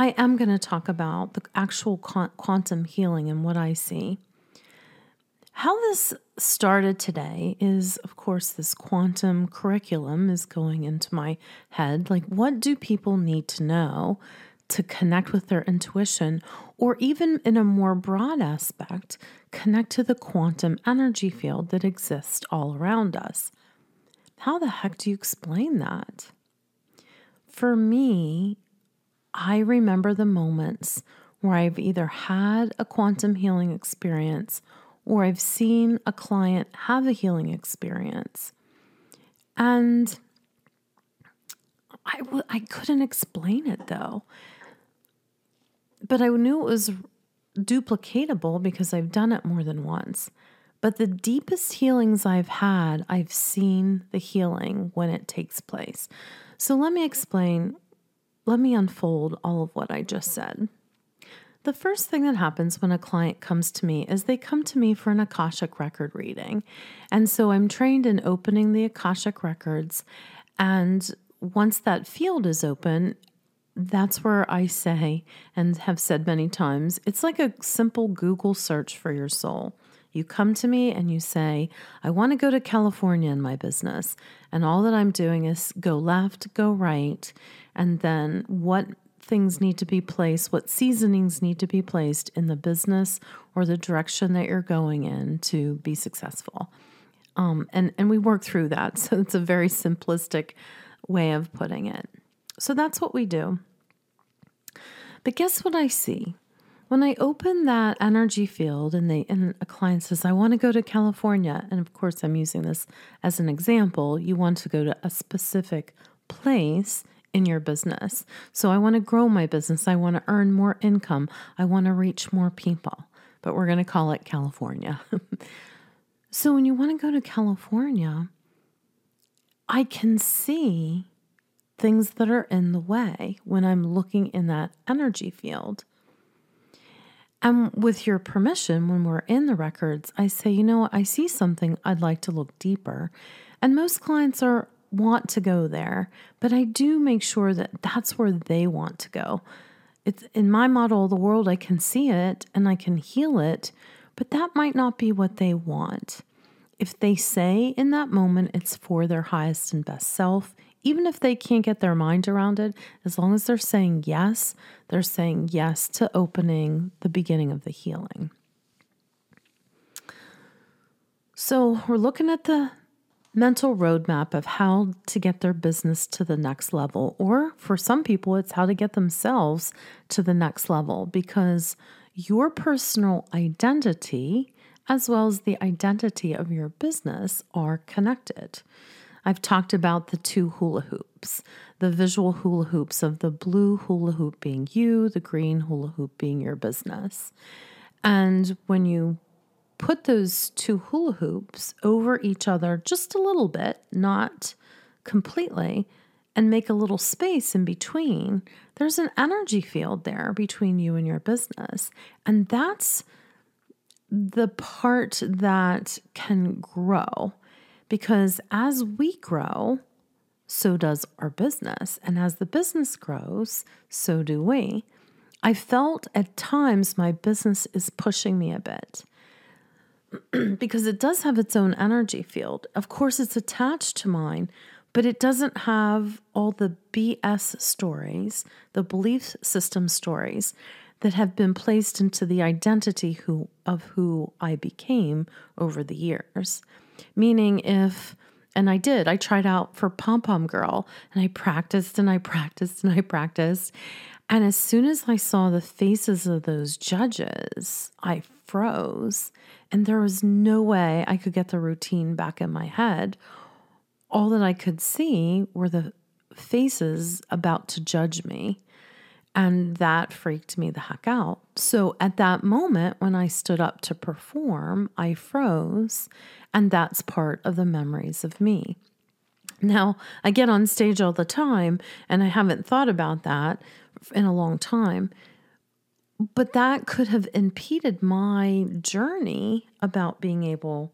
I am going to talk about the actual quantum healing and what I see. How this started today is, of course, this quantum curriculum is going into my head. Like, what do people need to know to connect with their intuition, or even in a more broad aspect, connect to the quantum energy field that exists all around us? How the heck do you explain that? For me, I remember the moments where I've either had a quantum healing experience or I've seen a client have a healing experience. And I w- I couldn't explain it though. But I knew it was duplicatable because I've done it more than once. But the deepest healings I've had, I've seen the healing when it takes place. So let me explain, let me unfold all of what I just said. The first thing that happens when a client comes to me is they come to me for an Akashic record reading. And so I'm trained in opening the Akashic records. And once that field is open, that's where I say, and have said many times, it's like a simple Google search for your soul. You come to me and you say, I want to go to California in my business. And all that I'm doing is go left, go right, and then what things need to be placed, what seasonings need to be placed in the business or the direction that you're going in to be successful. Um, and, and we work through that. So it's a very simplistic way of putting it. So that's what we do. But guess what I see? When I open that energy field and they and a client says, I want to go to California, and of course I'm using this as an example, you want to go to a specific place in your business. So I want to grow my business. I want to earn more income. I want to reach more people. But we're going to call it California. so when you want to go to California, I can see things that are in the way when I'm looking in that energy field. And with your permission, when we're in the records, I say, you know, I see something I'd like to look deeper. And most clients are want to go there, but I do make sure that that's where they want to go. It's in my model of the world, I can see it and I can heal it, but that might not be what they want. If they say in that moment it's for their highest and best self, even if they can't get their mind around it, as long as they're saying yes, they're saying yes to opening the beginning of the healing. So we're looking at the mental roadmap of how to get their business to the next level. Or for some people, it's how to get themselves to the next level because your personal identity, as well as the identity of your business, are connected. I've talked about the two hula hoops, the visual hula hoops of the blue hula hoop being you, the green hula hoop being your business. And when you put those two hula hoops over each other just a little bit, not completely, and make a little space in between, there's an energy field there between you and your business. And that's the part that can grow because as we grow, so does our business. And as the business grows, so do we. I felt at times my business is pushing me a bit because it does have its own energy field. Of course, it's attached to mine, but it doesn't have all the BS stories, the belief system stories that have been placed into the identity who, of who I became over the years. Meaning, if, and I did, I tried out for Pom Pom Girl and I practiced and I practiced and I practiced. And as soon as I saw the faces of those judges, I froze. And there was no way I could get the routine back in my head. All that I could see were the faces about to judge me. And that freaked me the heck out. So at that moment, when I stood up to perform, I froze. And that's part of the memories of me. Now, I get on stage all the time, and I haven't thought about that in a long time. But that could have impeded my journey about being able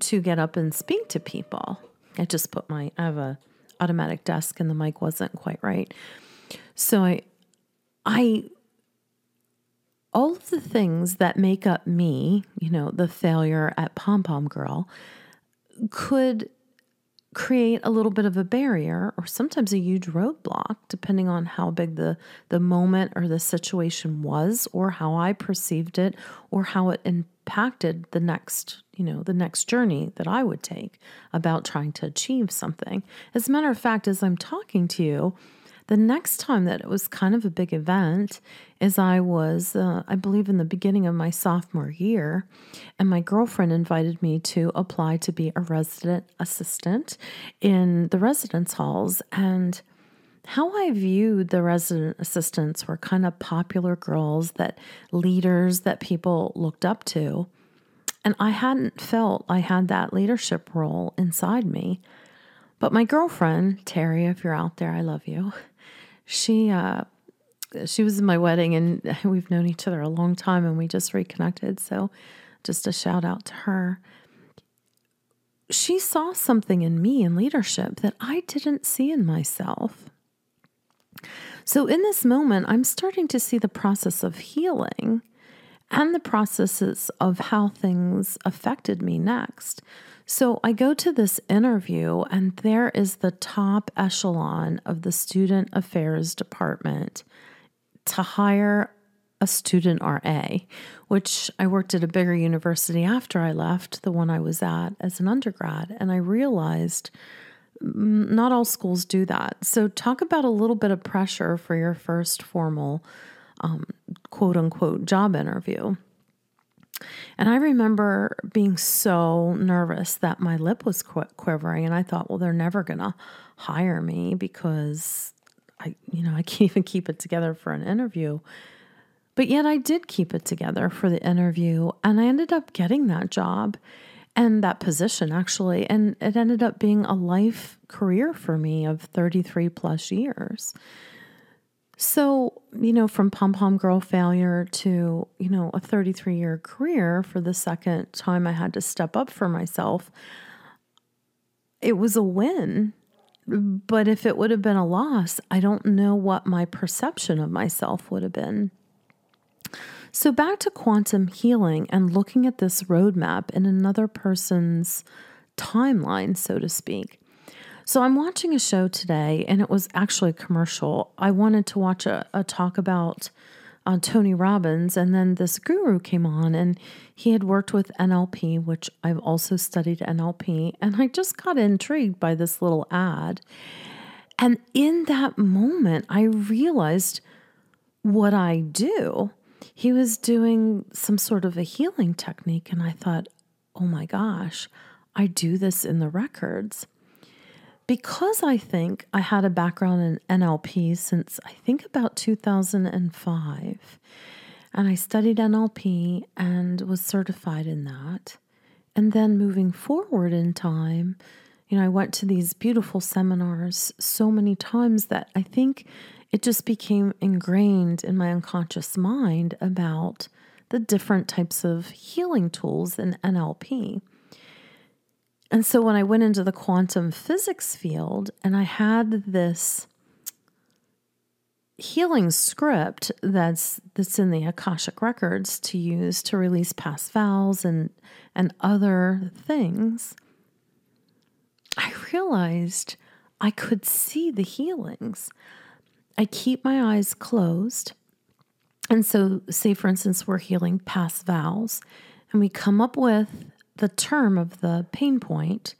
to get up and speak to people. I just put my I have a automatic desk and the mic wasn't quite right. So I I all of the things that make up me, you know, the failure at Pom Pom Girl, could create a little bit of a barrier or sometimes a huge roadblock depending on how big the the moment or the situation was or how I perceived it or how it impacted the next you know the next journey that I would take about trying to achieve something. As a matter of fact as I'm talking to you the next time that it was kind of a big event is I was, uh, I believe, in the beginning of my sophomore year, and my girlfriend invited me to apply to be a resident assistant in the residence halls. And how I viewed the resident assistants were kind of popular girls that leaders that people looked up to. And I hadn't felt I had that leadership role inside me. But my girlfriend, Terry, if you're out there, I love you she uh, she was in my wedding, and we've known each other a long time, and we just reconnected. So, just a shout out to her. She saw something in me in leadership that I didn't see in myself. So, in this moment, I'm starting to see the process of healing and the processes of how things affected me next. So I go to this interview, and there is the top echelon of the student affairs department to hire a student RA, which I worked at a bigger university after I left, the one I was at as an undergrad. And I realized not all schools do that. So, talk about a little bit of pressure for your first formal um, quote unquote job interview. And I remember being so nervous that my lip was quivering, and I thought, well, they're never going to hire me because I, you know, I can't even keep it together for an interview. But yet I did keep it together for the interview, and I ended up getting that job and that position actually. And it ended up being a life career for me of 33 plus years. So, you know, from pom pom girl failure to, you know, a 33 year career for the second time I had to step up for myself, it was a win. But if it would have been a loss, I don't know what my perception of myself would have been. So, back to quantum healing and looking at this roadmap in another person's timeline, so to speak. So I'm watching a show today, and it was actually a commercial. I wanted to watch a, a talk about uh, Tony Robbins, and then this guru came on, and he had worked with NLP, which I've also studied NLP, and I just got intrigued by this little ad. And in that moment, I realized what I do. He was doing some sort of a healing technique, and I thought, oh my gosh, I do this in the records because I think I had a background in NLP since I think about 2005, and I studied NLP and was certified in that. And then moving forward in time, you know, I went to these beautiful seminars so many times that I think it just became ingrained in my unconscious mind about the different types of healing tools in NLP. And so when I went into the quantum physics field and I had this healing script that's that's in the Akashic records to use to release past vows and and other things, I realized I could see the healings. I keep my eyes closed. And so, say for instance, we're healing past vows, and we come up with the term of the pain point,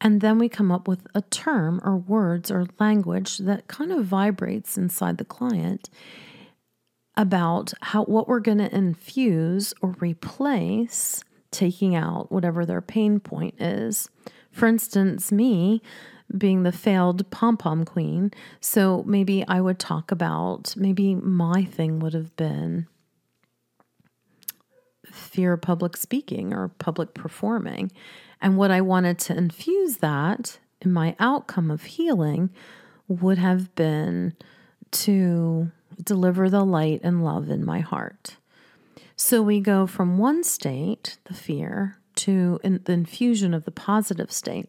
and then we come up with a term or words or language that kind of vibrates inside the client about how what we're going to infuse or replace taking out whatever their pain point is. For instance, me being the failed pom pom queen. So maybe I would talk about, maybe my thing would have been fear of public speaking or public performing. And what I wanted to infuse that in my outcome of healing would have been to deliver the light and love in my heart. So we go from one state, the fear, to in the infusion of the positive state.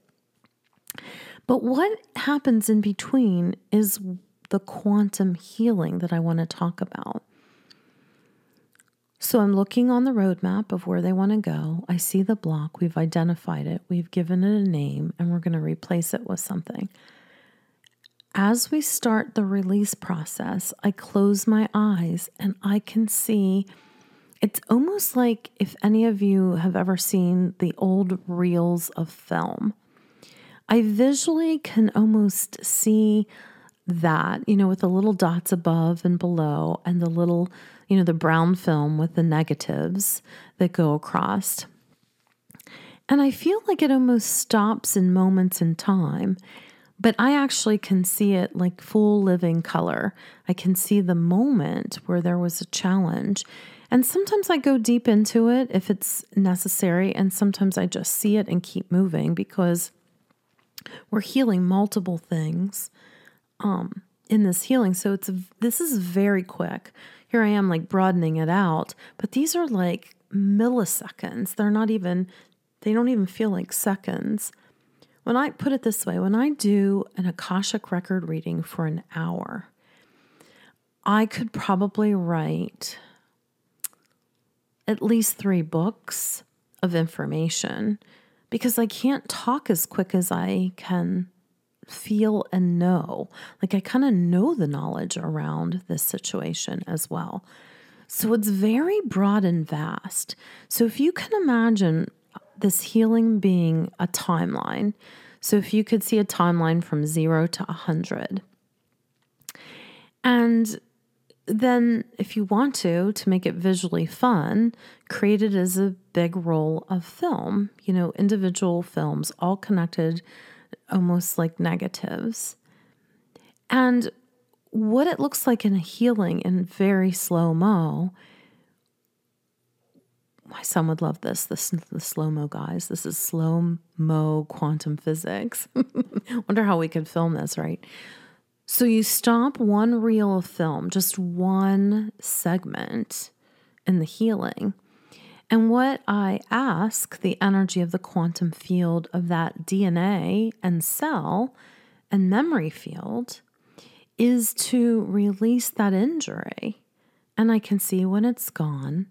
But what happens in between is the quantum healing that I want to talk about. So I'm looking on the roadmap of where they want to go. I see the block, we've identified it, we've given it a name, and we're going to replace it with something. As we start the release process, I close my eyes and I can see it's almost like if any of you have ever seen the old reels of film. I visually can almost see that, you know, with the little dots above and below, and the little, you know, the brown film with the negatives that go across. And I feel like it almost stops in moments in time, but I actually can see it like full living color. I can see the moment where there was a challenge. And sometimes I go deep into it if it's necessary, and sometimes I just see it and keep moving because we're healing multiple things um, in this healing. So it's this is very quick. Here I am like broadening it out, but these are like milliseconds. They're not even they don't even feel like seconds. When I put it this way, when I do an Akashic record reading for an hour, I could probably write at least three books of information because I can't talk as quick as I can feel and know. Like I kind of know the knowledge around this situation as well. So it's very broad and vast. So if you can imagine this healing being a timeline, so if you could see a timeline from zero to 100, and then if you want to to make it visually fun create it as a big roll of film you know individual films all connected almost like negatives. And what it looks like in a healing in very slow mo my son would love this this the slow mo guys. This is slow mo quantum physics. Wonder how we could film this right? So you stop one reel of film, just one segment in the healing. And what I ask the energy of the quantum field of that DNA and cell and memory field is to release that injury. And I can see when it's gone.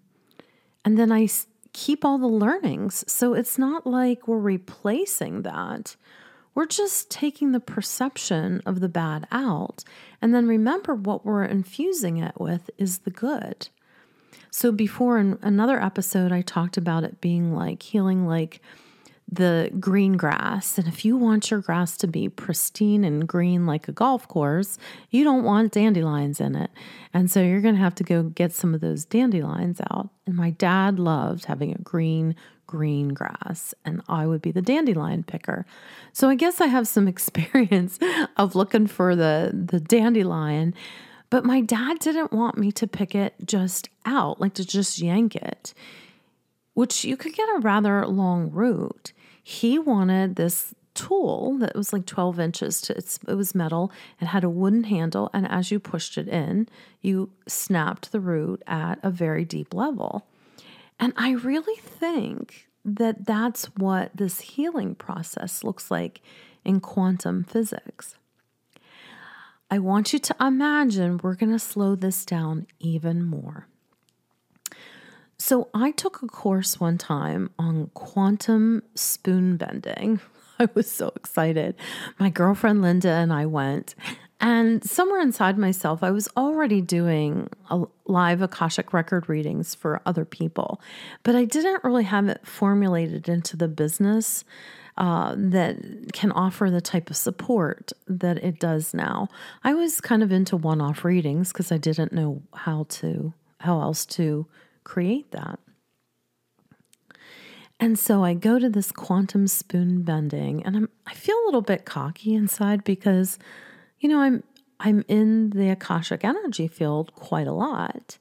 And then I keep all the learnings. So it's not like we're replacing that. We're just taking the perception of the bad out. And then remember what we're infusing it with is the good. So, before in another episode, I talked about it being like healing like the green grass. And if you want your grass to be pristine and green like a golf course, you don't want dandelions in it. And so you're going to have to go get some of those dandelions out. And my dad loved having a green, green grass, and I would be the dandelion picker. So I guess I have some experience of looking for the, the dandelion. But my dad didn't want me to pick it just out, like to just yank it, which you could get a rather long root he wanted this tool that was like 12 inches to it was metal and had a wooden handle and as you pushed it in you snapped the root at a very deep level. And i really think that that's what this healing process looks like in quantum physics i want you to imagine we're going to slow this down even more so I took a course one time on quantum spoon bending. I was so excited. My girlfriend Linda and I went, and somewhere inside myself, I was already doing live Akashic record readings for other people, but I didn't really have it formulated into the business uh, that can offer the type of support that it does now. I was kind of into one off readings because I didn't know how to, how else to create that. And so I go to this quantum spoon bending and I'm I feel a little bit cocky inside because you know, I'm I'm in the Akashic energy field quite a lot.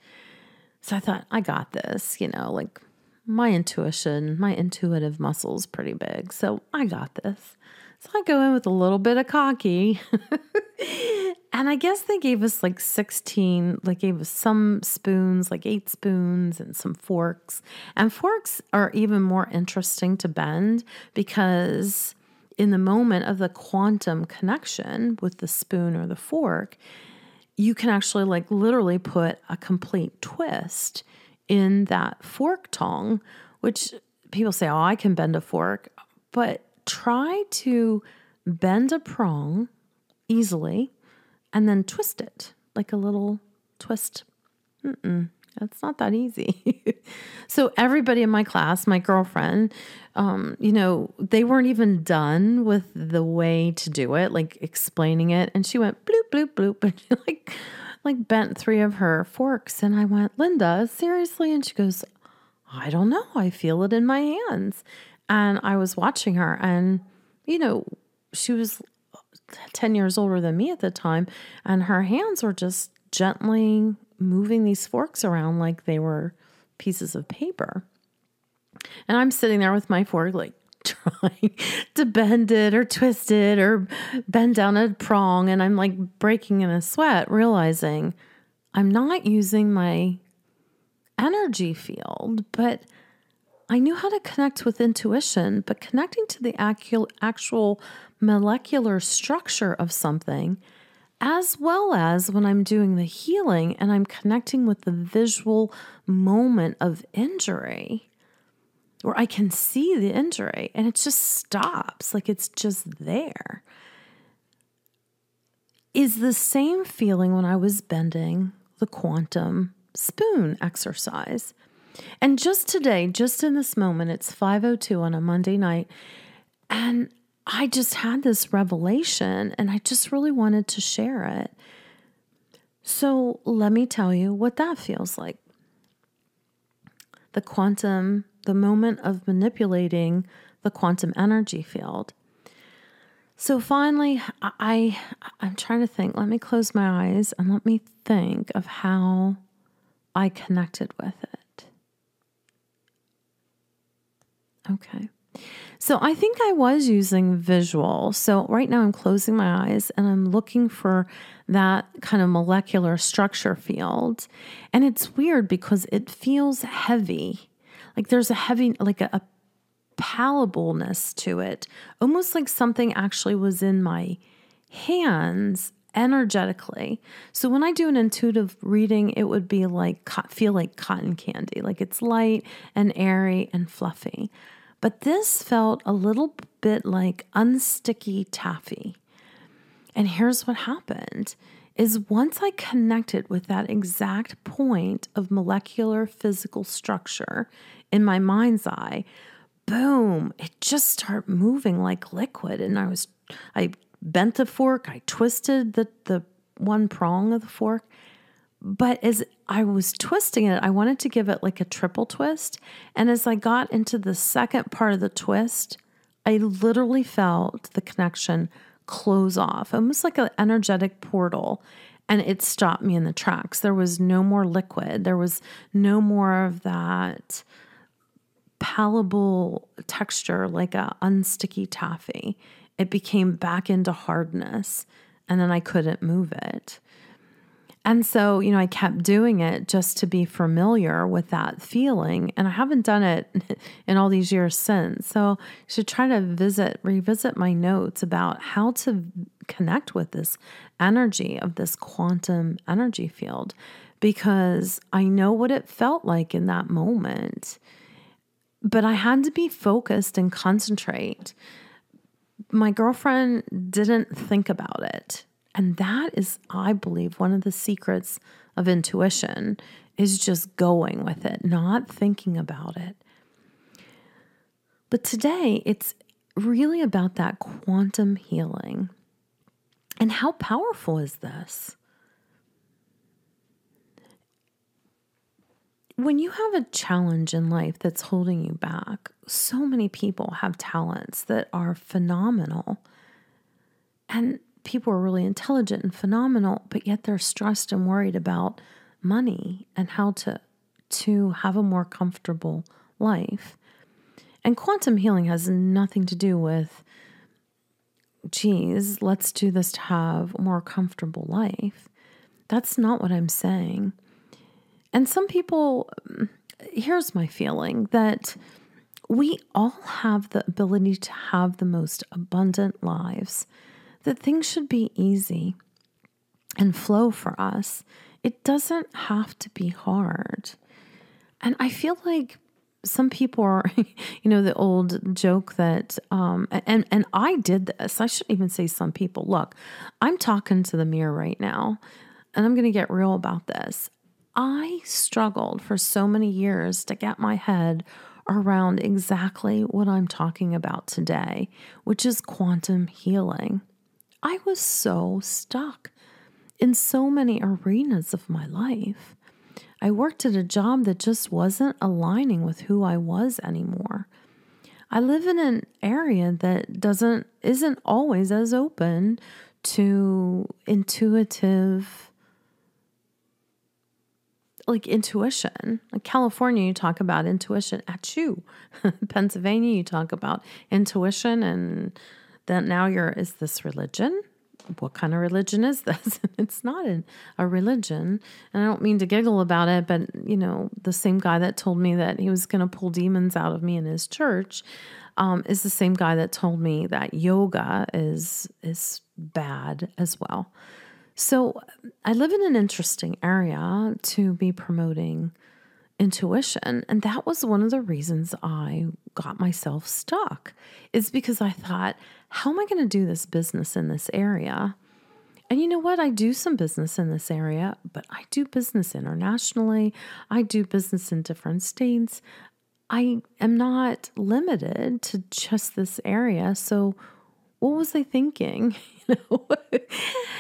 So I thought I got this, you know, like my intuition, my intuitive muscles pretty big. So I got this. So I go in with a little bit of cocky. and I guess they gave us like 16, like gave us some spoons, like eight spoons and some forks. And forks are even more interesting to bend because in the moment of the quantum connection with the spoon or the fork, you can actually like literally put a complete twist in that fork tongue, which people say, oh, I can bend a fork. But try to bend a prong easily and then twist it like a little twist. Mm-mm, that's not that easy. so, everybody in my class, my girlfriend, um, you know, they weren't even done with the way to do it, like explaining it. And she went bloop, bloop, bloop. And she like, like bent three of her forks. And I went, Linda, seriously? And she goes, I don't know. I feel it in my hands. And I was watching her, and, you know, she was 10 years older than me at the time, and her hands were just gently moving these forks around like they were pieces of paper. And I'm sitting there with my fork, like trying to bend it or twist it or bend down a prong. And I'm like breaking in a sweat, realizing I'm not using my energy field, but I knew how to connect with intuition, but connecting to the actual molecular structure of something, as well as when I'm doing the healing and I'm connecting with the visual moment of injury, where I can see the injury and it just stops, like it's just there, is the same feeling when I was bending the quantum spoon exercise. And just today, just in this moment, it's 5:02 on a Monday night, and I just had this revelation and I just really wanted to share it. So, let me tell you what that feels like. The quantum, the moment of manipulating the quantum energy field. So finally, I I'm trying to think. Let me close my eyes and let me think of how I connected with it. Okay. So I think I was using visual. So right now I'm closing my eyes and I'm looking for that kind of molecular structure field. And it's weird because it feels heavy. Like there's a heavy, like a, a palableness to it, almost like something actually was in my hands energetically. So when I do an intuitive reading, it would be like feel like cotton candy, like it's light and airy and fluffy. But this felt a little bit like unsticky taffy. And here's what happened is once I connected with that exact point of molecular physical structure in my mind's eye, boom, it just started moving like liquid. And I was, I bent the fork, I twisted the, the one prong of the fork, but as I was twisting it, I wanted to give it like a triple twist. And as I got into the second part of the twist, I literally felt the connection close off, almost like an energetic portal. And it stopped me in the tracks. There was no more liquid, there was no more of that palatable texture like a unsticky taffy. It became back into hardness, and then I couldn't move it. And so, you know, I kept doing it just to be familiar with that feeling. And I haven't done it in all these years since. So I should try to visit, revisit my notes about how to connect with this energy of this quantum energy field because I know what it felt like in that moment. But I had to be focused and concentrate. My girlfriend didn't think about it and that is, I believe, one of the secrets of intuition is just going with it, not thinking about it. But today, it's really about that quantum healing. And how powerful is this? When you have a challenge in life that's holding you back, so many people have talents that are phenomenal. And people are really intelligent and phenomenal, but yet they're stressed and worried about money and how to to have a more comfortable life. And quantum healing has nothing to do with geez, let's do this to have a more comfortable life. That's not what I'm saying. And some people, here's my feeling that we all have the ability to have the most abundant lives, that things should be easy and flow for us. It doesn't have to be hard. And I feel like some people are, you know, the old joke that, um, and and I did this. I shouldn't even say some people. Look, I'm talking to the mirror right now, and I'm going to get real about this. I struggled for so many years to get my head around exactly what I'm talking about today, which is quantum healing. I was so stuck in so many arenas of my life. I worked at a job that just wasn't aligning with who I was anymore. I live in an area that doesn't isn't always as open to intuitive like intuition. Like California, you talk about intuition at you. Pennsylvania, you talk about intuition and then now you're is this religion? what kind of religion is this? it's not a, a religion. And I don't mean to giggle about it, but you know, the same guy that told me that he was going to pull demons out of me in his church um, is the same guy that told me that yoga is is bad as well. So I live in an interesting area to be promoting intuition. And that was one of the reasons I got myself stuck, is because I thought, how am I going to do this business in this area? And you know what? I do some business in this area, but I do business internationally. I do business in different states. I am not limited to just this area. So, what was I thinking? You know,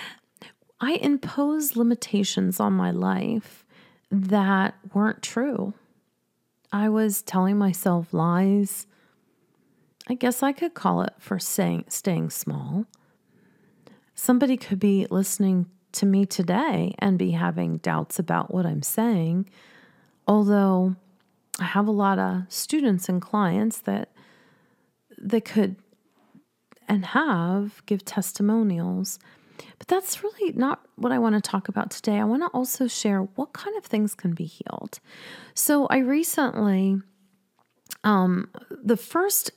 I imposed limitations on my life that weren't true. I was telling myself lies. I guess I could call it for staying, staying small. Somebody could be listening to me today and be having doubts about what I'm saying, although I have a lot of students and clients that that could and have give testimonials but that's really not what I want to talk about today. I want to also share what kind of things can be healed. So I recently, um, the first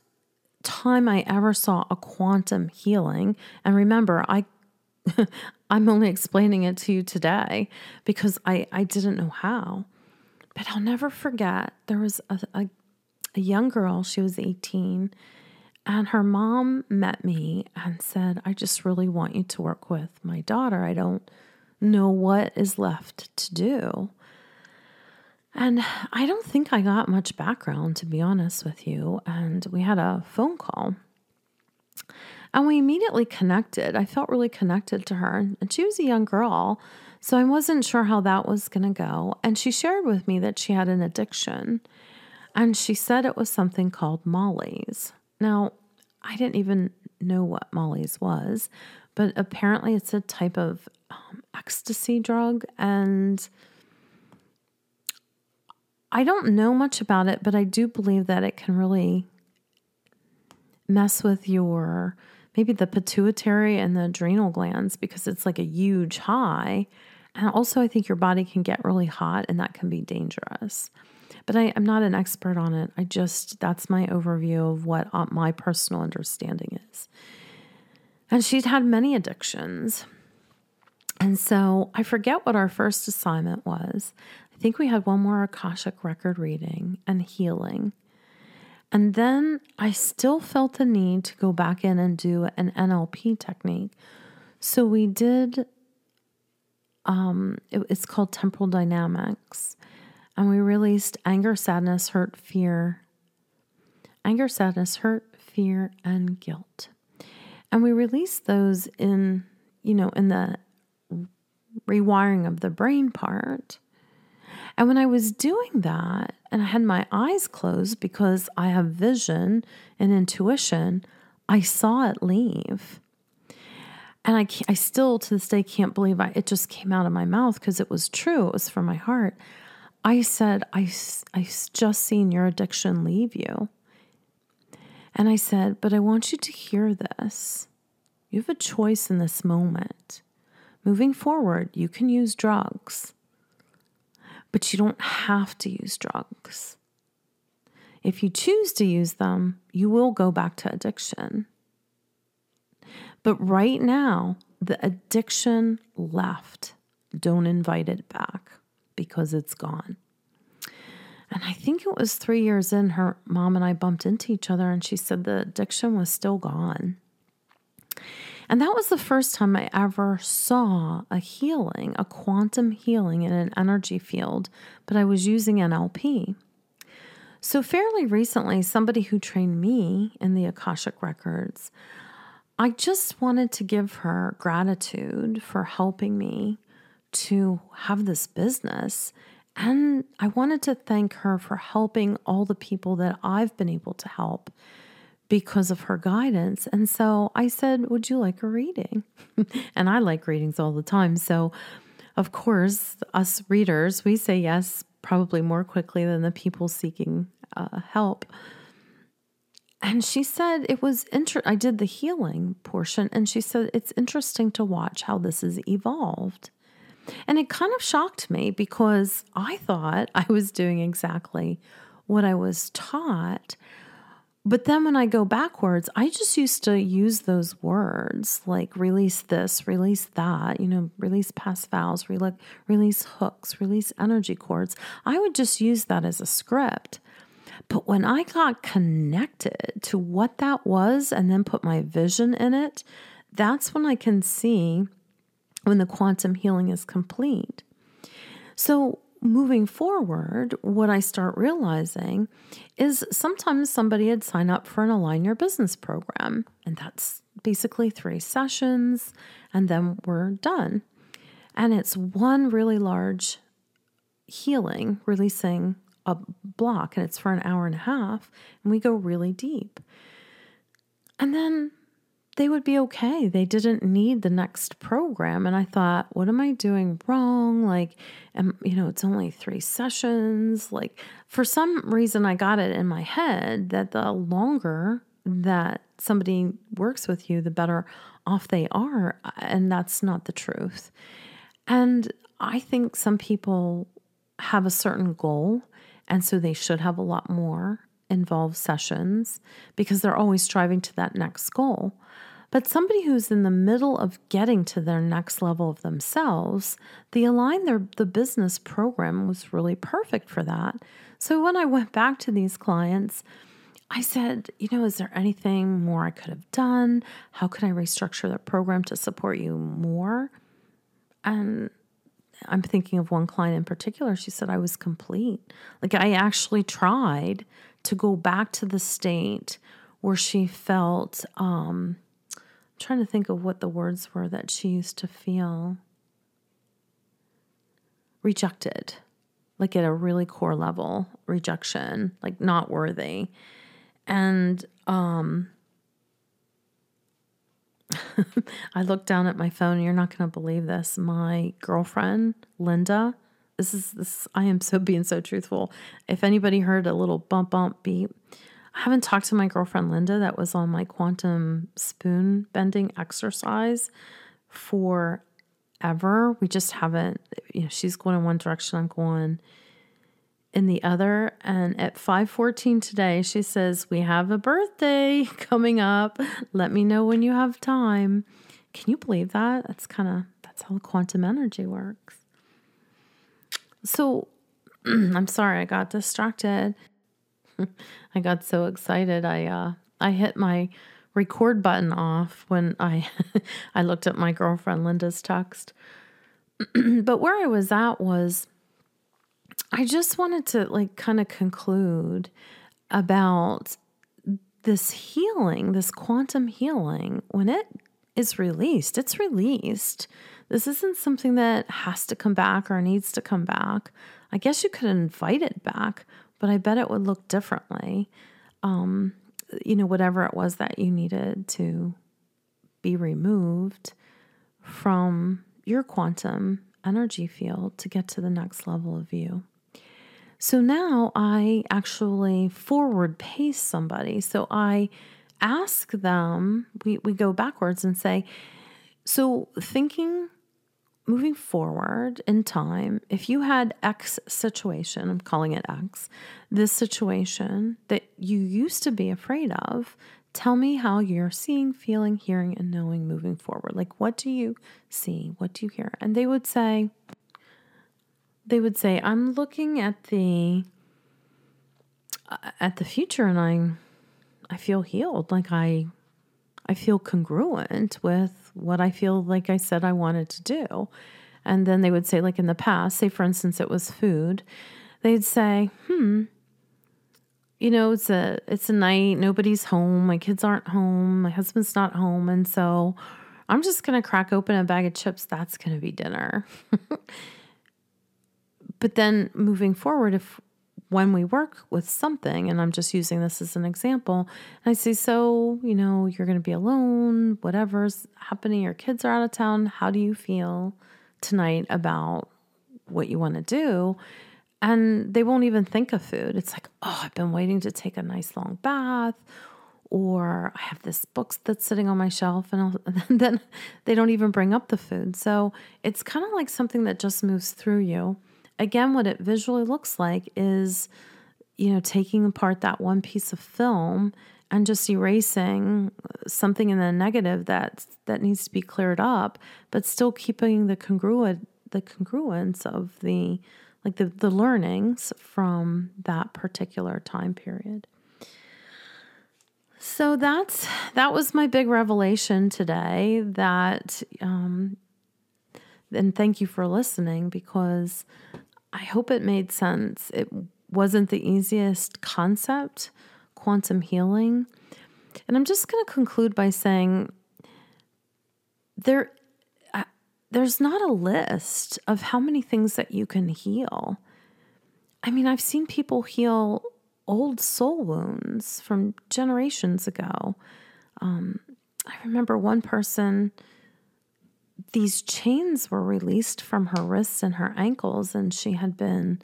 time I ever saw a quantum healing, and remember, I I'm only explaining it to you today because I, I didn't know how. But I'll never forget there was a, a, a young girl, she was 18, and her mom met me and said, I just really want you to work with my daughter. I don't know what is left to do. And I don't think I got much background, to be honest with you. And we had a phone call. And we immediately connected. I felt really connected to her. And she was a young girl. So I wasn't sure how that was going to go. And she shared with me that she had an addiction. And she said it was something called Molly's. Now, I didn't even know what Molly's was, but apparently it's a type of um, ecstasy drug. And I don't know much about it, but I do believe that it can really mess with your maybe the pituitary and the adrenal glands because it's like a huge high. And also, I think your body can get really hot and that can be dangerous but I, am not an expert on it. I just, that's my overview of what uh, my personal understanding is. And she'd had many addictions. And so I forget what our first assignment was. I think we had one more Akashic record reading and healing. And then I still felt the need to go back in and do an NLP technique. So we did, um, it, it's called temporal dynamics and we released anger, sadness, hurt, fear. Anger, sadness, hurt, fear, and guilt. And we released those in, you know, in the rewiring of the brain part. And when I was doing that and I had my eyes closed because I have vision and intuition, I saw it leave. And I, I still to this day can't believe I, it just came out of my mouth because it was true. It was from my heart. I said, I, I just seen your addiction leave you. And I said, but I want you to hear this. You have a choice in this moment. Moving forward, you can use drugs, but you don't have to use drugs. If you choose to use them, you will go back to addiction. But right now, the addiction left. Don't invite it back because it's gone. And I think it was three years in, her mom and I bumped into each other, and she said the addiction was still gone. And that was the first time I ever saw a healing, a quantum healing in an energy field, but I was using NLP. So, fairly recently, somebody who trained me in the Akashic Records, I just wanted to give her gratitude for helping me to have this business. And I wanted to thank her for helping all the people that I've been able to help because of her guidance. And so I said, Would you like a reading? and I like readings all the time. So, of course, us readers, we say yes probably more quickly than the people seeking uh, help. And she said it was I did the healing portion, and she said it's interesting to watch how this has evolved. And it kind of shocked me because I thought I was doing exactly what I was taught. But then when I go backwards, I just used to use those words like release this, release that, you know, release past vows, release hooks, release energy cords. I would just use that as a script. But when I got connected to what that was and then put my vision in it, that's when I can see when the quantum healing is complete. So, moving forward, what I start realizing is sometimes somebody had signed up for an Align Your Business program, and that's basically three sessions, and then we're done. And it's one really large healing, releasing a block and it's for an hour and a half and we go really deep. And then they would be okay. They didn't need the next program. And I thought, what am I doing wrong? Like, am, you know, it's only three sessions. Like, for some reason, I got it in my head that the longer that somebody works with you, the better off they are. And that's not the truth. And I think some people have a certain goal and so they should have a lot more involved sessions because they're always striving to that next goal. But somebody who's in the middle of getting to their next level of themselves, the Align Their the Business program was really perfect for that. So when I went back to these clients, I said, you know, is there anything more I could have done? How could I restructure the program to support you more? And I'm thinking of one client in particular. She said I was complete. Like I actually tried to go back to the state where she felt um I'm trying to think of what the words were that she used to feel rejected. Like at a really core level, rejection, like not worthy. And um I looked down at my phone. You're not going to believe this. My girlfriend, Linda, this is this. I am so being so truthful. If anybody heard a little bump, bump, beep, I haven't talked to my girlfriend Linda. That was on my quantum spoon bending exercise forever. We just haven't. You know, she's going in one direction. I'm going in the other and at 5:14 today she says we have a birthday coming up let me know when you have time can you believe that that's kind of that's how quantum energy works so i'm sorry i got distracted i got so excited i uh i hit my record button off when i i looked at my girlfriend linda's text but where i was at was I just wanted to like kind of conclude about this healing, this quantum healing. When it is released, it's released. This isn't something that has to come back or needs to come back. I guess you could invite it back, but I bet it would look differently. Um, you know, whatever it was that you needed to be removed from your quantum energy field to get to the next level of you. So now I actually forward pace somebody. So I ask them, we, we go backwards and say, so thinking moving forward in time, if you had X situation, I'm calling it X, this situation that you used to be afraid of, tell me how you're seeing, feeling, hearing, and knowing moving forward. Like, what do you see? What do you hear? And they would say, they would say, I'm looking at the uh, at the future and I I feel healed. Like I I feel congruent with what I feel like I said I wanted to do. And then they would say, like in the past, say for instance it was food, they'd say, hmm, you know, it's a it's a night, nobody's home, my kids aren't home, my husband's not home, and so I'm just gonna crack open a bag of chips, that's gonna be dinner. but then moving forward, if when we work with something, and I'm just using this as an example, I say, So, you know, you're going to be alone, whatever's happening, your kids are out of town. How do you feel tonight about what you want to do? And they won't even think of food. It's like, Oh, I've been waiting to take a nice long bath. Or I have this book that's sitting on my shelf, and, and then they don't even bring up the food. So it's kind of like something that just moves through you again, what it visually looks like is, you know, taking apart that one piece of film and just erasing something in the negative that that needs to be cleared up, but still keeping the congruent the congruence of the like the, the learnings from that particular time period. So that's that was my big revelation today. That um, and thank you for listening because I hope it made sense. It wasn't the easiest concept, quantum healing. And I'm just going to conclude by saying there uh, there's not a list of how many things that you can heal. I mean, I've seen people heal old soul wounds from generations ago. Um, I remember one person these chains were released from her wrists and her ankles, and she had been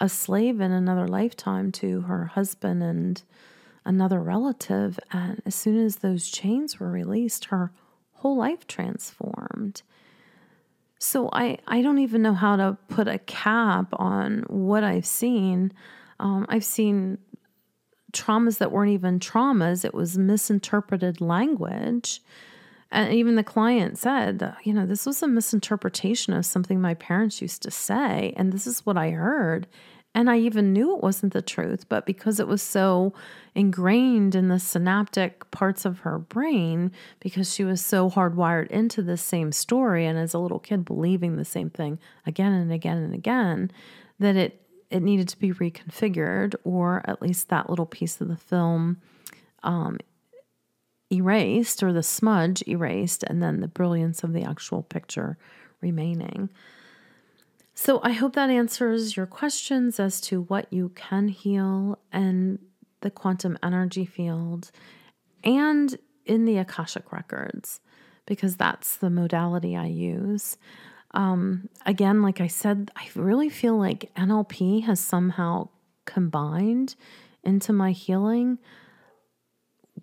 a slave in another lifetime to her husband and another relative. And as soon as those chains were released, her whole life transformed. So I, I don't even know how to put a cap on what I've seen. Um, I've seen traumas that weren't even traumas, it was misinterpreted language. And even the client said, you know, this was a misinterpretation of something my parents used to say. And this is what I heard. And I even knew it wasn't the truth, but because it was so ingrained in the synaptic parts of her brain, because she was so hardwired into the same story and as a little kid believing the same thing again and again and again, that it it needed to be reconfigured, or at least that little piece of the film um, erased or the smudge erased, and then the brilliance of the actual picture remaining. So I hope that answers your questions as to what you can heal and the quantum energy field and in the Akashic records, because that's the modality I use. Um, again, like I said, I really feel like NLP has somehow combined into my healing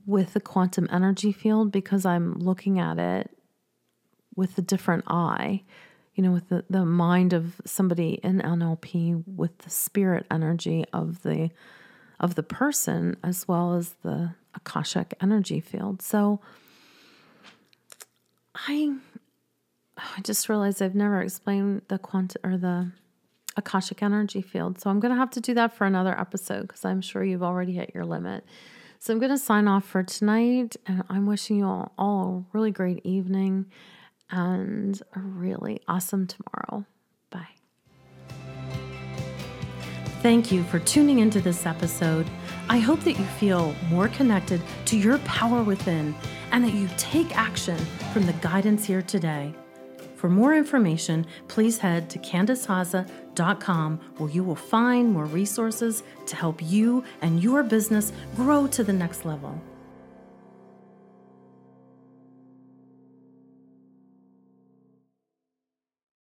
with the quantum energy field because I'm looking at it with a different eye, you know, with the, the mind of somebody in NLP with the spirit energy of the of the person as well as the Akashic energy field. So I I just realized I've never explained the quantum or the Akashic energy field. So I'm going to have to do that for another episode because I'm sure you've already hit your limit. So I'm going to sign off for tonight, and I'm wishing you all, all a really great evening and a really awesome tomorrow. Bye. Thank you for tuning into this episode. I hope that you feel more connected to your power within and that you take action from the guidance here today. For more information, please head to CandiceHozza.com where you will find more resources to help you and your business grow to the next level.